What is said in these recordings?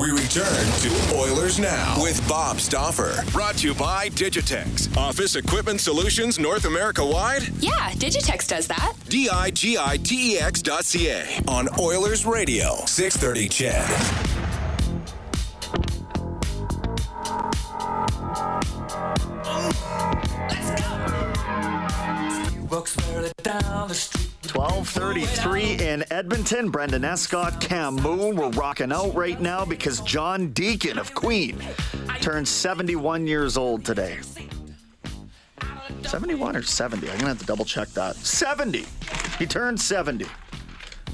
We return to Oilers Now with Bob Stauffer. Brought to you by Digitex. Office Equipment Solutions North America wide? Yeah, Digitex does that. D I G I T E X dot C A on Oilers Radio, 630 CHED. Walks down the street 1233 in Edmonton. Brendan Escott, Cam Moon. We're rocking out right now because John Deacon of Queen turned 71 years old today. 71 or 70? I'm going to have to double check that. 70. He turned 70,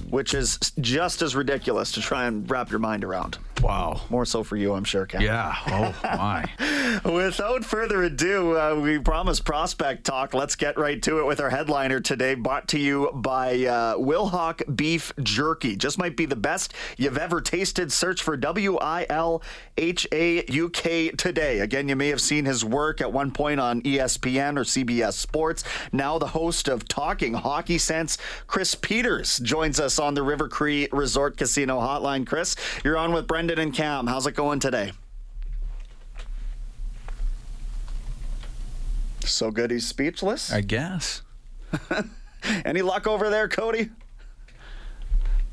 which is just as ridiculous to try and wrap your mind around. Wow. More so for you, I'm sure, Cam. Yeah. Oh, my. Without further ado, uh, we promised prospect talk. Let's get right to it with our headliner today, brought to you by uh, Wilhauk Beef Jerky. Just might be the best you've ever tasted. Search for W I L H A U K today. Again, you may have seen his work at one point on ESPN or CBS Sports. Now, the host of Talking Hockey Sense, Chris Peters, joins us on the River Cree Resort Casino Hotline. Chris, you're on with Brendan and Cam. How's it going today? So good he's speechless. I guess. Any luck over there, Cody?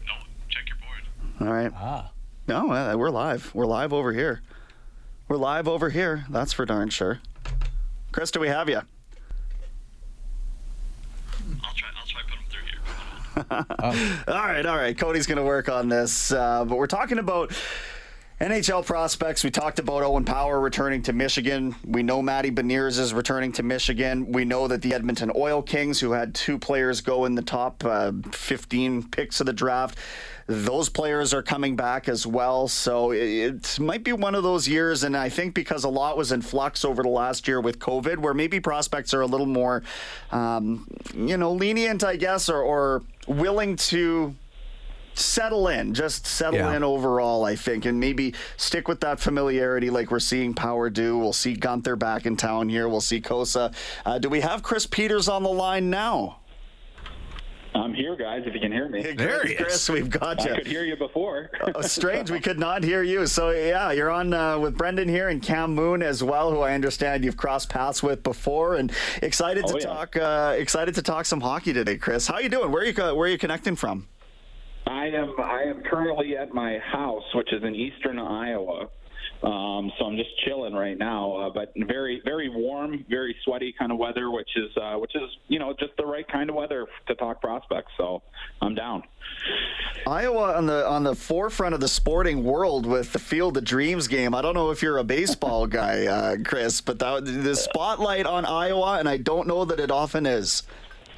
No, check your board. All right. Ah. No, uh, we're live. We're live over here. We're live over here. That's for darn sure. Chris, do we have you? I'll try. I'll try put them through here. All right, all right. Cody's going to work on this. Uh, but we're talking about NHL prospects. We talked about Owen Power returning to Michigan. We know Matty Beniers is returning to Michigan. We know that the Edmonton Oil Kings, who had two players go in the top uh, 15 picks of the draft, those players are coming back as well. So it, it might be one of those years. And I think because a lot was in flux over the last year with COVID, where maybe prospects are a little more, um, you know, lenient, I guess, or, or willing to settle in, just settle Yeah. in overall, I think, and maybe stick with that familiarity like we're seeing Power do. We'll see Guenther back in town here. We'll see Cossa. Uh, do we have Chris Peters on the line now? I'm here, guys. If you can hear me, There he is. Chris, we've got you. I could hear you before. Oh, strange, we could not hear you. So yeah, you're on uh, with Brendan here and Cam Moon as well, who I understand you've crossed paths with before, and excited to Oh, yeah. talk. Uh, excited to talk some hockey today, Chris. How you doing? Where are you Where are you connecting from? I am. I am currently at my house, which is in eastern Iowa. Um, so I'm just chilling right now, uh, but very, very warm, very sweaty kind of weather, which is, uh, which is, you know, just the right kind of weather to talk prospects. So I'm down. Iowa on the on the forefront of the sporting world with the Field of Dreams game. I don't know if you're a baseball guy, uh, Chris, but that, the spotlight on Iowa, and I don't know that it often is.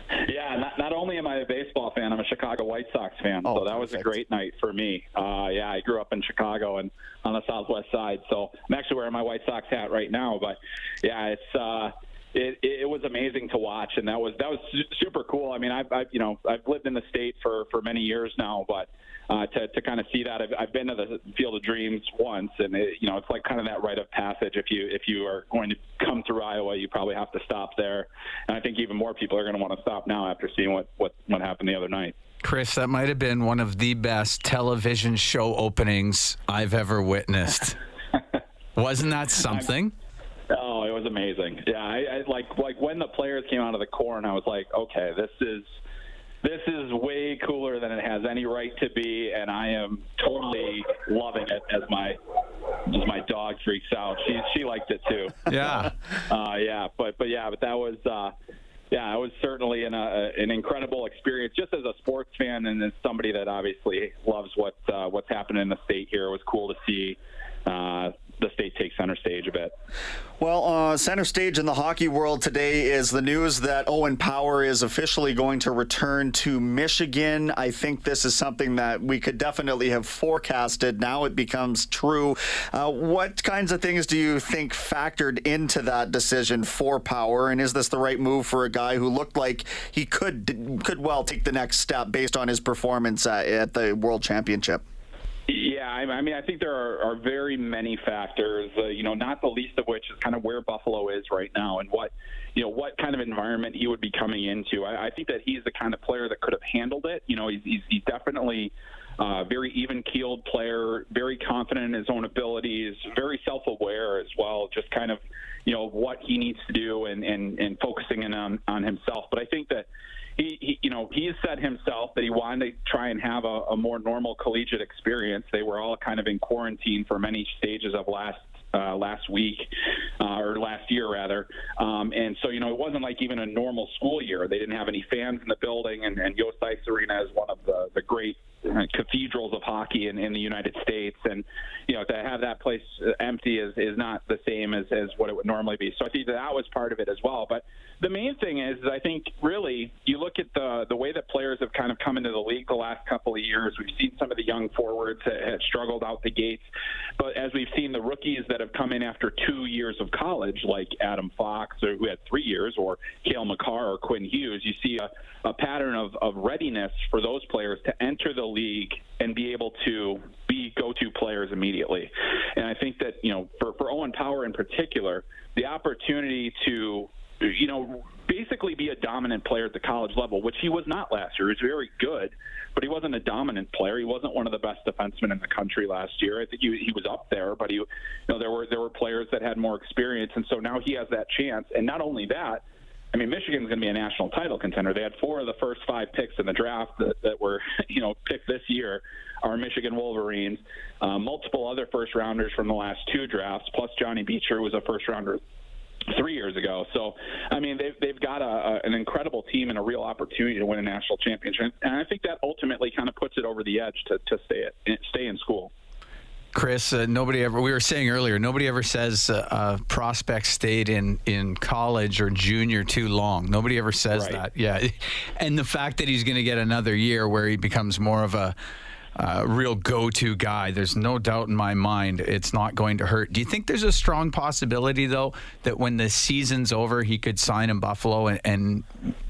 Yeah, not, not only am I a baseball fan, I'm a Chicago White Sox fan. Oh, so that was a great night for me. Uh, yeah, I grew up in Chicago and on the southwest side. So I'm actually wearing my White Sox hat right now. But yeah, it's uh, it, it was amazing to watch, and that was that was su- super cool. I mean, I've, I've you know I've lived in the state for for many years now, but uh, to to kind of see that, I've, I've been to the Field of Dreams once, and it, you know it's like kind of that rite of passage. If you if you are going to come through Iowa, you probably have to stop there, and I think even more people are going to want to stop now after seeing what what what happened the other night. Chris, that might have been one of the best television show openings I've ever witnessed. Wasn't that something? Oh, it was amazing. Yeah, I, I like like when the players came out of the corn, I was like, okay, this is this is way cooler than it has any right to be, and I am totally loving it as my as my dog freaks out. She she liked it too. Yeah. Uh, yeah, but but yeah, but that was uh, yeah, it was certainly an uh, an incredible experience. Just as a sports fan and as somebody that obviously loves what uh, what's happening in the state here, it was cool to see uh, the state take center stage a bit. Well, uh, center stage in the hockey world today is the news that Owen Power is officially going to return to Michigan. I think this is something that we could definitely have forecasted. Now it becomes true. Uh, what kinds of things do you think factored into that decision for Power? And is this the right move for a guy who looked like he could could well take the next step based on his performance at the World Championship? Yeah, I, mean, I think there are, are very many factors. Uh, you know, not the least of which is kind of where Buffalo is right now and what, you know, what kind of environment he would be coming into. I, I think that he's the kind of player that could have handled it. You know, he's he's, he's definitely. Uh, very even keeled player, very confident in his own abilities, very self aware as well, just kind of, you know, what he needs to do and, and, and focusing in on, on himself. But I think that he, he, you know, he said himself that he wanted to try and have a, a more normal collegiate experience. They were all kind of in quarantine for many stages of last uh, last week uh, or last year rather. Um, and so, you know, it wasn't like even a normal school year. They didn't have any fans in the building, and, and Yost Arena is one of the, the great cathedrals of hockey in, in the United States. And, you know, to have that place empty is, is not the same as, as what it would normally be. So I think that, that was part of it as well. But the main thing is, is I think really you look at the the way that players have kind of come into the league the last couple of years. We've seen some of the young forwards that had struggled out the gates, but as we've seen the rookies that have come in after two years of college, like Adam Fox, or who had three years, or Cale Makar or Quinn Hughes, you see a, a pattern of, of readiness for those players to enter the league and be able to be go-to players immediately. And I think that you know for, for Owen Power in particular, the opportunity to you know, basically be a dominant player at the college level, which he was not last year. He was very good, but he wasn't a dominant player. He wasn't one of the best defensemen in the country last year. I think he, he was up there, but he, you know, there were there were players that had more experience, and so now he has that chance. And not only that, I mean, Michigan's going to be a national title contender. They had four of the first five picks in the draft that, that were, you know, picked this year are Michigan Wolverines. Uh, multiple other first rounders from the last two drafts, plus Johnny Beecher was a first rounder three years ago. So, I mean, they've, they've got a, a, an incredible team and a real opportunity to win a national championship. And I think that ultimately kind of puts it over the edge to, to stay, at, stay in school. Chris, uh, nobody ever. We were saying earlier, nobody ever says uh, a prospect stayed in in college or junior too long. Nobody ever says Right. that. Yeah, and the fact that he's going to get another year where he becomes more of a uh, real go-to guy. There's no doubt in my mind it's not going to hurt. Do you think there's a strong possibility though that when the season's over, he could sign in Buffalo and, and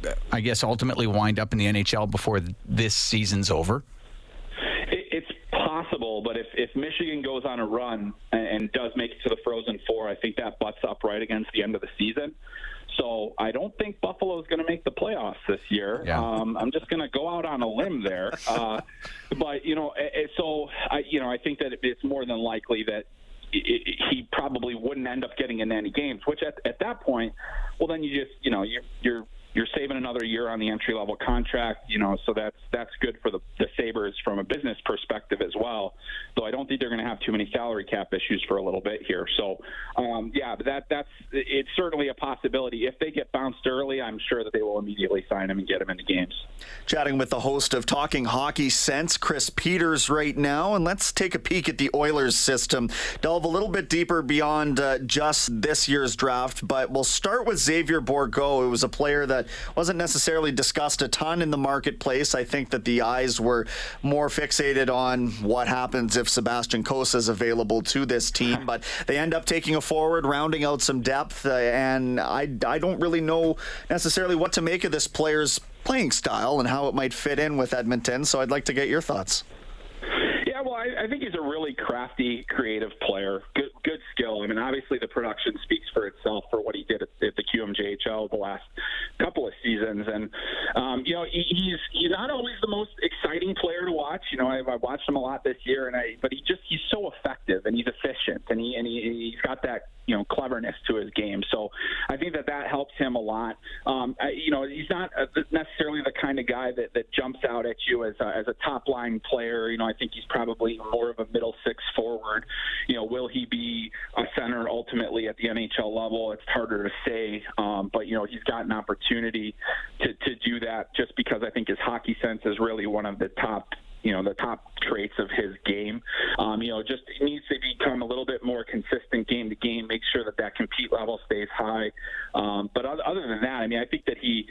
uh, I guess ultimately wind up in the NHL before this season's over? It, possible, but if, if Michigan goes on a run and, and does make it to the Frozen Four, I think that butts up right against the end of the season. So I don't think Buffalo is going to make the playoffs this year. Yeah. Um, I'm just going to go out on a limb there. Uh, but you know, so I, you know, I think that it's more than likely that i- i- he probably wouldn't end up getting in any games. Which at, at that point, well, then you just you know you're you're you're saving another year on the entry level contract. You know, so that's that's good for the, the Sabres from a business perspective as well. Though I don't think they're going to have too many salary cap issues for a little bit here. So um, yeah, but that that's it's certainly a possibility. If they get bounced early, I'm sure that they will immediately sign him and get him into games. Chatting with the host of Talking Hockey Sense, Chris Peters, right now. And let's take a peek at the Oilers system. Delve a little bit deeper beyond uh, just this year's draft, but we'll start with Xavier Bourgault. It was a player that wasn't necessarily discussed a ton in the marketplace. I think that the eyes were more fixated on what happens if Sebastian Cossa is available to this team, but they end up taking a forward, rounding out some depth, uh, and I, I don't really know necessarily what to make of this player's playing style and how it might fit in with Edmonton. So I'd like to get your thoughts. Yeah, well, I, I think he's a really crafty, creative player. Good, good skill. I mean, obviously the production speaks for itself for what he did at, at the QMJHL the last couple of seasons, and um, you know, he, he's he's not always the most exciting player to watch. You know, I've, I've watched him a lot this year, and I but he just he's so effective and he's efficient, and he and he, he's got that you know cleverness to his game. So I think that that helps him a lot. Um, I, you know, he's not uh necessarily the kind guy that, that jumps out at you as a, as a top line player. You know, I think he's probably more of a middle six forward. You know, will he be a center ultimately at the NHL level? It's harder to say, um, but you know, he's got an opportunity to to do that just because I think his hockey sense is really one of the top you know the top traits of his game. Um, you know, just needs to become a little bit more consistent game to game. Make sure that that compete level stays high. Um, but other, than that, I mean, I think that he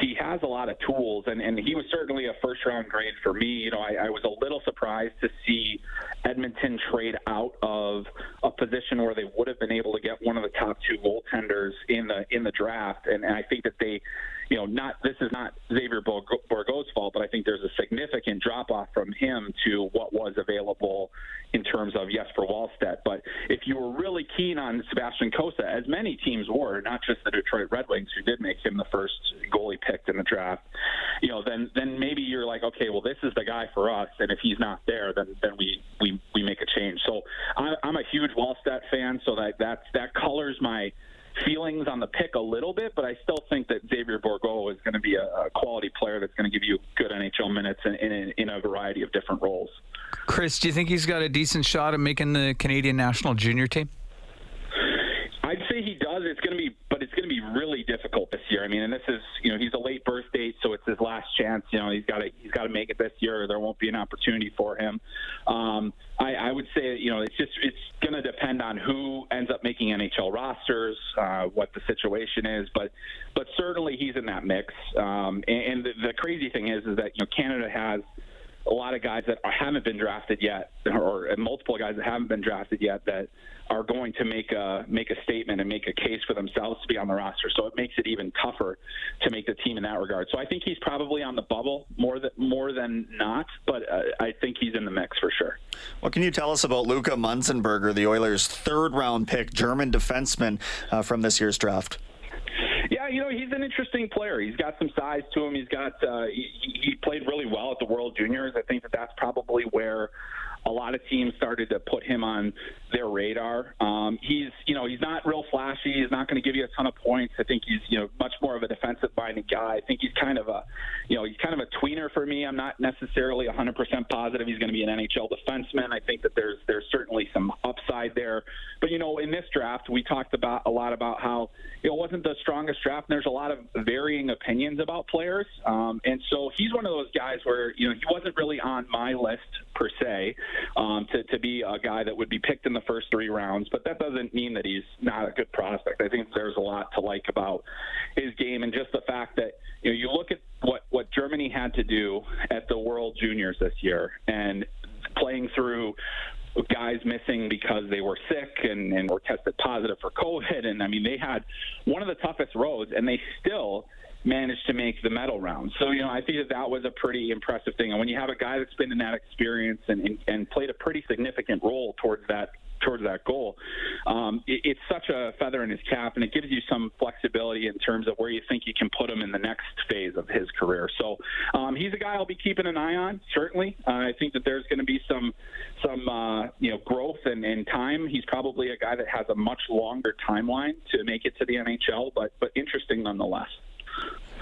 he has a lot of tools, and, and he was certainly a first round grade for me. You know, I, I was a little surprised to see Edmonton trade out of a position where they would have been able to get one of the top two goaltenders in the in the draft, and, and I think that they, you know, not this is not Xavier Bourgault's fault, but I think there's a significant drop off from him to what was available in terms of Jesper Wallstedt. But if you were really keen on Sebastian Cossa, as many teams were, not just the Detroit Red Wings, who did make him the first goalie picked in the draft, you know, then then maybe you're like, okay, well, this is the guy for us, and if he's not there, then then we we, we make a change. So I, I'm a huge Wallstedt fan, so that that that colors my feelings on the pick a little bit, but I still think that Xavier to be a, a quality player that's going to give you good NHL minutes in, in, in a variety of different roles. Chris, do you think he's got a decent shot at making the Canadian national junior team? I'd say he does. It's going to be, but it's going to be really difficult this year. I mean, and this is, you know, he's a late birth date, so it's his last chance. You know, he's got to he's got to make it this year, or there won't be an opportunity for him. Um, I, I would say, you know, it's just it's going to depend on who ends up making NHL rosters, uh, what the situation is, but but certainly he's in that mix. Um, and and the, the crazy thing is, is that you know Canada has a lot of guys that haven't been drafted yet, or multiple guys that haven't been drafted yet that are going to make a make a statement and make a case for themselves to be on the roster. So it makes it even tougher to make the team in that regard. So I think he's probably on the bubble more than more than not, but uh, I think he's in the mix for sure. What can you tell us about Luka Munzenberger, the Oilers' third round pick, German defenseman uh, from this year's draft? Yeah, you know he's an interesting player. He's got some size to him. He's got uh, he, he played really well at the World Juniors. I think that that's probably where a lot of teams started to put him on their radar. Um, he's, you know, he's not real flashy. He's not going to give you a ton of points. I think he's, you know, much more of a defensive-minded guy. I think he's kind of a, you know, he's kind of a tweener for me. I'm not necessarily 100% positive he's going to be an NHL defenseman. I think that there's there's certainly some upside there. But you know, in this draft, we talked about a lot about how it wasn't the strongest draft. And there's a lot of varying opinions about players, um, and so he's one of those guys where you know he wasn't really on my list per se um, to, to be a guy that would be picked in the first three rounds. But that doesn't mean that he's not a good prospect. I think there's a lot to like about his game and just the fact that you know you look at what what Germany had to do at the World Juniors this year and playing through guys missing because they were sick and, and were tested positive for COVID. And I mean, they had one of the toughest roads, and they still managed to make the medal round. So, you know, I think that that was a pretty impressive thing. And when you have a guy that's been in that experience and, and, and played a pretty significant role towards that towards that goal. Um, it, it's such a feather in his cap, and it gives you some flexibility in terms of where you think you can put him in the next phase of his career. So um, he's a guy I'll be keeping an eye on. Certainly, uh, I think that there's going to be some some uh, you know growth and, and time. He's probably a guy that has a much longer timeline to make it to the NHL, but but interesting nonetheless.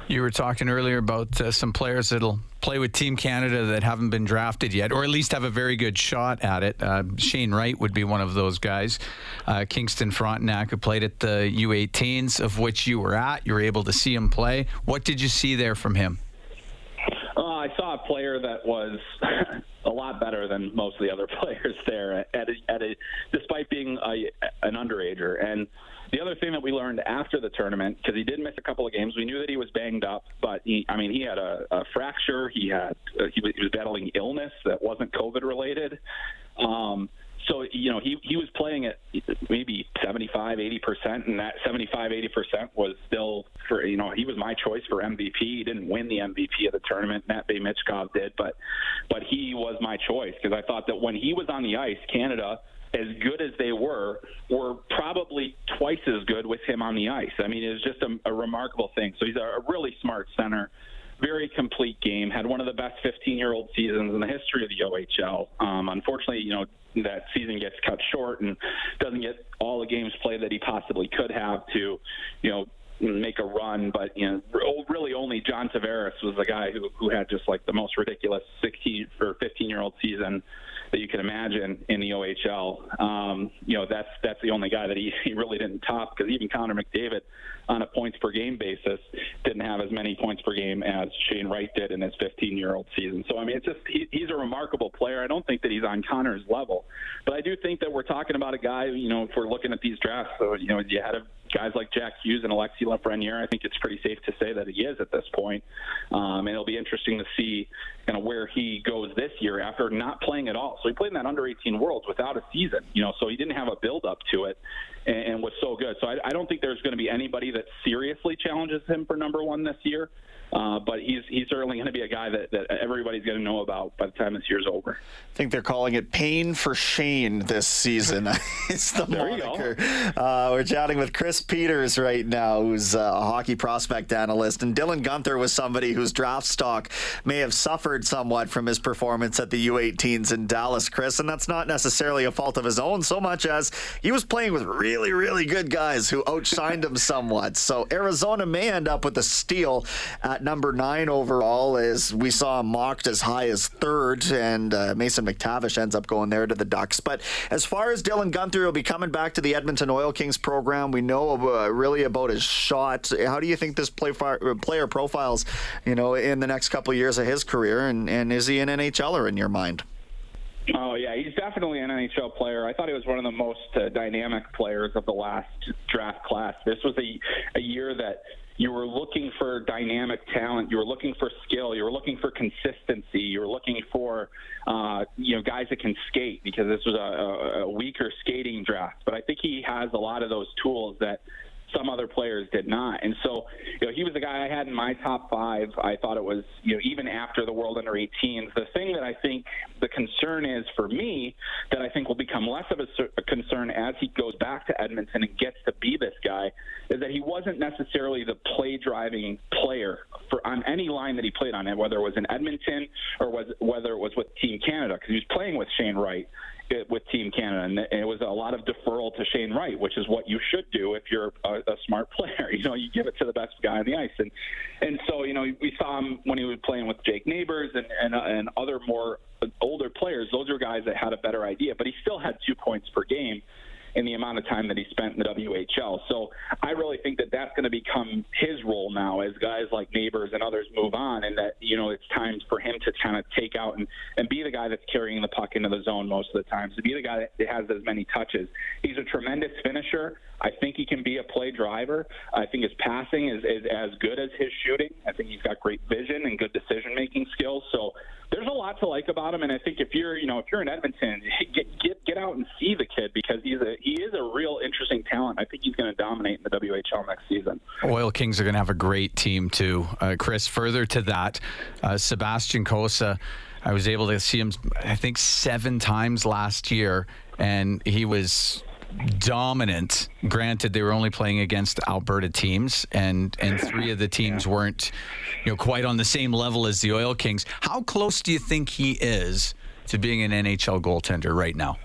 You were talking earlier about uh, some players that'll play with Team Canada that haven't been drafted yet, or at least have a very good shot at it. Uh, Shane Wright would be one of those guys. Uh, Kingston Frontenac, who played at the U18s, of which you were at. You were able to see him play. What did you see there from him? Uh, I saw a player that was a lot better than most of the other players there, at a, at a, despite being a, an underager. And the other thing that we learned after the tournament, because he did miss a couple of games, we knew that he was banged up, but he, I mean, he had a, a fracture. He had uh, he, was, he was battling illness that wasn't COVID related. Um, so you know he he was playing at maybe 75 80 percent and that 75 80 percent was still for you know he was my choice for MVP he didn't win the MVP of the tournament Matvei Michkov did but but he was my choice because I thought that when he was on the ice Canada as good as they were, were probably twice as good with him on the ice. I mean, it was just a, a remarkable thing. So he's a, a really smart center, very complete game. Had one of the best 15-year-old seasons in the history of the OHL. Um, unfortunately, you know that season gets cut short and doesn't get all the games played that he possibly could have to, you know, make a run, but you know, really only John Tavares was the guy who who had just like the most ridiculous 16 or 15 year old season that you can imagine in the OHL. Um, you know, that's that's the only guy that he, he really didn't top because even Connor McDavid, on a points per game basis, didn't have as many points per game as Shane Wright did in his 15 year old season. So I mean, it's just he, he's a remarkable player. I don't think that he's on Connor's level, but I do think that we're talking about a guy. You know, if we're looking at these drafts, so you know, you had a guys like Jack Hughes and Alexi Lafreniere, I think it's pretty safe to say that he is at this point. Um, and it'll be interesting to see kind of where he goes this year after not playing at all. So he played in that under 18 Worlds without a season, you know, so he didn't have a build up to it and, and was so good. So I, I don't think there's going to be anybody that seriously challenges him for number one this year. Uh, but he's he's certainly going to be a guy that, that everybody's going to know about by the time this year's over. I think they're calling it pain for Shane this season. it's the There moniker. Uh, we're chatting with Chris Peters right now, who's uh, a hockey prospect analyst, and Dylan Guenther was somebody whose draft stock may have suffered somewhat from his performance at the U18s in Dallas, Chris, and that's not necessarily a fault of his own so much as he was playing with really, really good guys who outshined him somewhat. So Arizona may end up with a steal at number nine overall, as we saw him mocked as high as third, and uh, Mason McTavish ends up going there to the Ducks. But as far as Dylan Guenther he'll be coming back to the Edmonton Oil Kings program, we know uh, really about his shot. How do you think this play player profiles, you know, in the next couple of years of his career, and, and is he an NHLer in your mind? Oh yeah, he's definitely an NHL player. I thought he was one of the most uh, dynamic players of the last draft class. This was a a year that you were looking for dynamic talent, you were looking for skill, you were looking for consistency, you were looking for uh, you know guys that can skate because this was a, a, weaker skating draft. But I think he has a lot of those tools that some other players did not. And so, you know, he was the guy I had in my top five. I thought it was, you know, even after the World Under 18s. The thing that I think the concern is for me, that I think will become less of a, a concern as he goes back to Edmonton and gets to be this guy, is that he wasn't necessarily the play driving player for on any line that he played on whether it was in Edmonton or was whether it was with Team Canada, because he was playing with Shane Wright with Team Canada, and it was a lot of deferral to Shane Wright, which is what you should do if you're a, a smart player. You know, you give it to the best guy on the ice, and and so you know we saw him when he was playing with Jake Neighbors and and, and other more older players. Those are guys that had a better idea, but he still had two points per game in the amount of time that he spent in the WHL. So I really think that that's going to become his role now as guys like Neighbors and others move on, and that you know it's time for him to kind of take out and and be the guy that's carrying the puck into the zone most of the time. To be the guy that has as many touches. He's a tremendous finisher. I think he can be a play driver. I think his passing is, is as good as his shooting. I think he's got great vision and good decision making skills. So there's a lot to like about him, and I think if you're, you know, if you're in Edmonton, get get get out and see the kid because he's a he is a real interesting talent. I think he's going to dominate in the WHL next season. Oil Kings are going to have a great team too, uh, Chris. Further to that, uh, Sebastian Cossa. I was able to see him, I think, seven times last year, and he was dominant. Granted, they were only playing against Alberta teams, and and three of the teams yeah. weren't, you know, quite on the same level as the Oil Kings. How close do you think he is to being an NHL goaltender right now?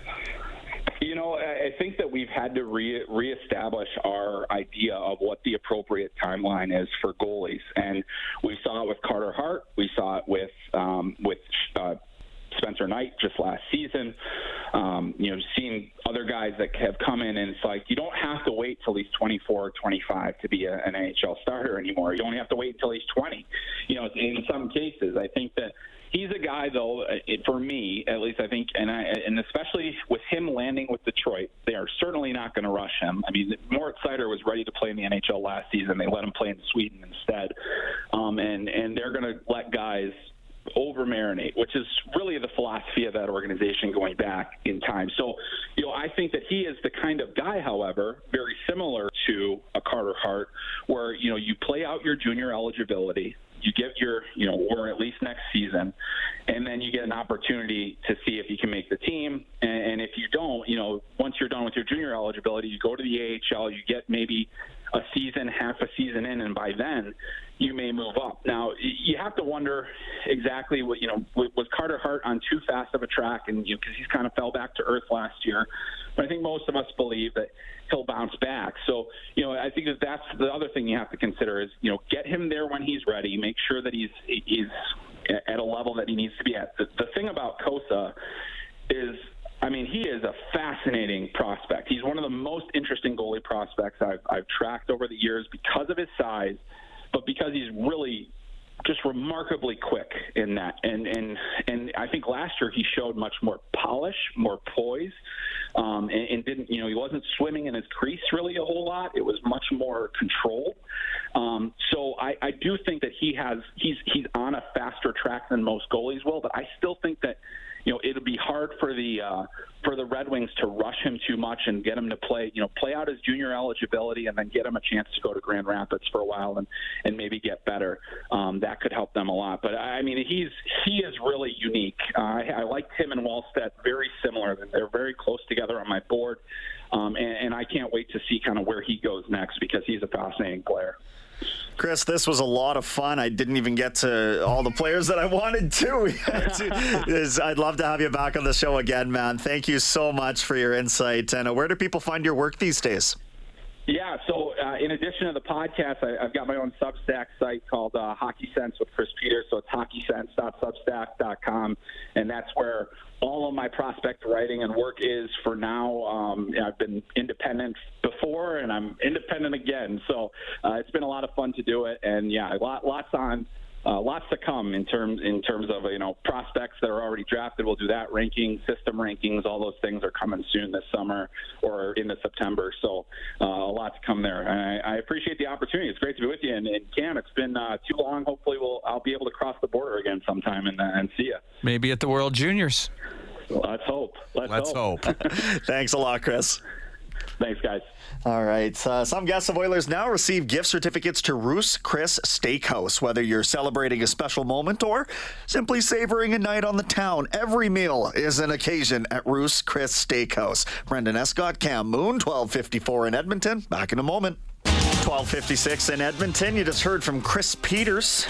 You know, I think that we've had to re- reestablish our idea of what the appropriate timeline is for goalies, and we saw it with Carter Hart. We saw it with um, with. Uh, Spencer Knight just last season. Um, you know, seeing other guys that have come in, and it's like you don't have to wait till he's 24 or 25 to be a, an NHL starter anymore. You only have to wait until he's 20. You know, in some cases, I think that he's a guy though it, for me at least i think and i and especially with him landing with detroit they are certainly not going to rush him i mean moritz seider was ready to play in the nhl last season they let him play in sweden instead um and and they're going to let guys over marinate, which is really the philosophy of that organization going back in time. So, you know, I think that he is the kind of guy, however, very similar to a Carter Hart, where, you know, you play out your junior eligibility, you get your, you know, or at least next season, and then you get an opportunity to see if you can make the team. And, and if you don't, you know, once you're done with your junior eligibility, you go to the AHL, you get maybe a season, half a season in, and by then you may move up. Now you have to wonder exactly what you know was Carter Hart on too fast of a track, and you know because he's kind of fell back to earth last year. But I think most of us believe that he'll bounce back. So you know I think that that's the other thing you have to consider is you know get him there when he's ready. Make sure that he's he's at a level that he needs to be at. The, the thing about I mean, he is a fascinating prospect. He's one of the most interesting goalie prospects I've, I've tracked over the years because of his size, but because he's really just remarkably quick in that. And and and I think last year he showed much more polish, more poise, um, and, and didn't you know he wasn't swimming in his crease really a whole lot. It was much more controlled. Um, so I, I do think that he has he's he's on a faster track than most goalies will. But I still think that you know it'll be hard for the uh, for the Red Wings to rush him too much and get him to play you know play out his junior eligibility and then get him a chance to go to Grand Rapids for a while and and maybe get better. Um, that could help them a lot. But I mean he's he is really unique. Uh, I, I like him and Wallstedt very similar. They're very close together on my board. Um, and, and I can't wait to see kind of where he goes next because he's a fascinating player. Chris, this was a lot of fun. I didn't even get to all the players that I wanted to. I'd love to have you back on the show again, man. Thank you so much for your insight. And uh, where do people find your work these days? Yeah, so uh, in addition to the podcast, I, have got my own Substack site called uh, Hockey Sense with Chris Peters. So it's hockeysense.substack.com, and that's where all of my prospect writing and work is for now. Um, I've been independent before, and I'm independent again. So uh, it's been a lot of fun to do it, and yeah, lot, lots on uh, lots to come in terms in terms of you know prospects that are already drafted. We'll do that ranking, system rankings, all those things are coming soon this summer or into September. So uh, a lot to come there. I, I, appreciate the opportunity. It's great to be with you. And, and Cam, it's been uh, too long. Hopefully, we'll I'll be able to cross the border again sometime and, and see you. Maybe at the World Juniors. Let's hope. Let's, Let's hope. hope. Thanks a lot, Chris. Thanks, guys. All right. Uh, some guests of Oilers now receive gift certificates to Ruth's Chris Steakhouse. Whether you're celebrating a special moment or simply savoring a night on the town, every meal is an occasion at Ruth's Chris Steakhouse. Brendan Escott, Cam Moon, 1254 in Edmonton. Back in a moment. 1256 in Edmonton. You just heard from Chris Peters.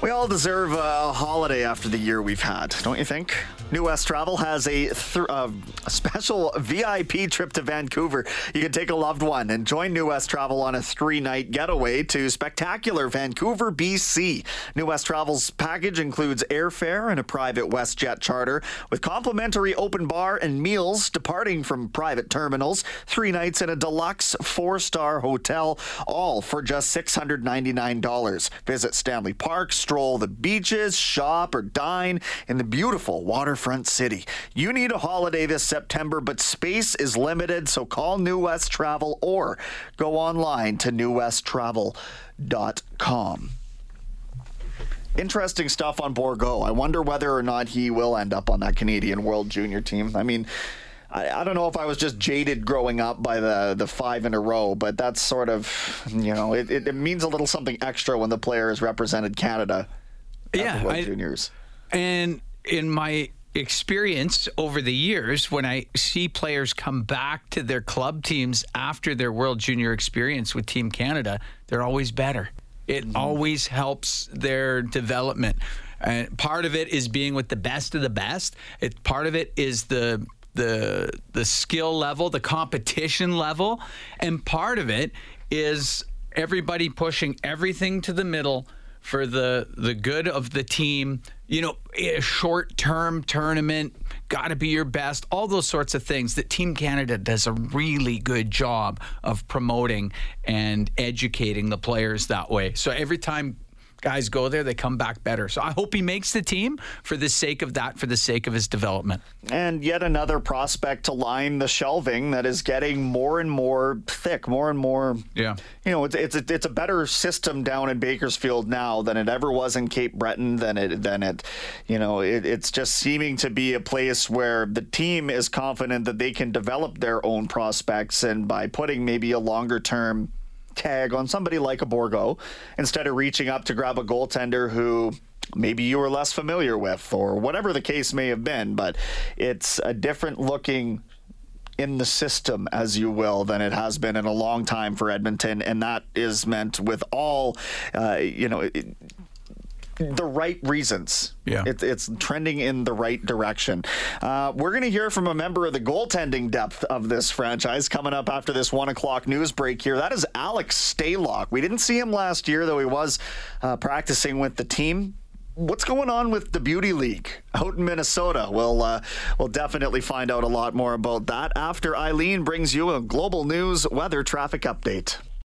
We all deserve a holiday after the year we've had, don't you think? New West Travel has a, uh, special VIP trip to Vancouver. You can take a loved one and join New West Travel on a three night getaway to spectacular Vancouver, BC. New West Travel's package includes airfare and a private WestJet charter with complimentary open bar and meals departing from private terminals, three nights in a deluxe four star hotel, all for just $699. Visit Stanley Park, stroll the beaches, shop, or dine in the beautiful waterfront city. You need a holiday this September, but space is limited, so call New West Travel or go online to newwesttravel.com. Interesting stuff on Bourgault. I wonder whether or not he will end up on that Canadian World Junior team. I mean, I, don't know if I was just jaded growing up by the the five in a row, but that's sort of you know it, it, it means a little something extra when the player has represented Canada. yeah, I, juniors. And in my experience over the years, when I see players come back to their club teams after their World Junior experience with Team Canada, they're always better. It mm-hmm. always helps their development. And part of it is being with the best of the best. It part of it is the the the skill level, the competition level, and part of it is everybody pushing everything to the middle for the the good of the team. You know, a short term tournament, got to be your best. All those sorts of things that Team Canada does a really good job of promoting and educating the players that way. So every time guys go there, they come back better. So I hope he makes the team for the sake of that, for the sake of his development. And yet another prospect to line the shelving that is getting more and more thick, more and more. Yeah. You know, it's it's a, it's a better system down in Bakersfield now than it ever was in Cape Breton. Than it than it, you know, it, it's just seeming to be a place where the team is confident that they can develop their own prospects, and by putting maybe a longer term tag on somebody like a Bourgault instead of reaching up to grab a goaltender who maybe you were less familiar with or whatever the case may have been. But it's a different looking in the system, as you will, than it has been in a long time for Edmonton, and that is meant with all, uh, you know. It, the right reasons. Yeah. It, it's trending in the right direction. Uh, we're going to hear from a member of the goaltending depth of this franchise coming up after this one o'clock news break here. That is Alex Stalock. We didn't see him last year, though he was uh, practicing with the team. What's going on with the Beauty League out in Minnesota? We'll uh, we'll definitely find out a lot more about that after Eileen brings you a global news weather traffic update.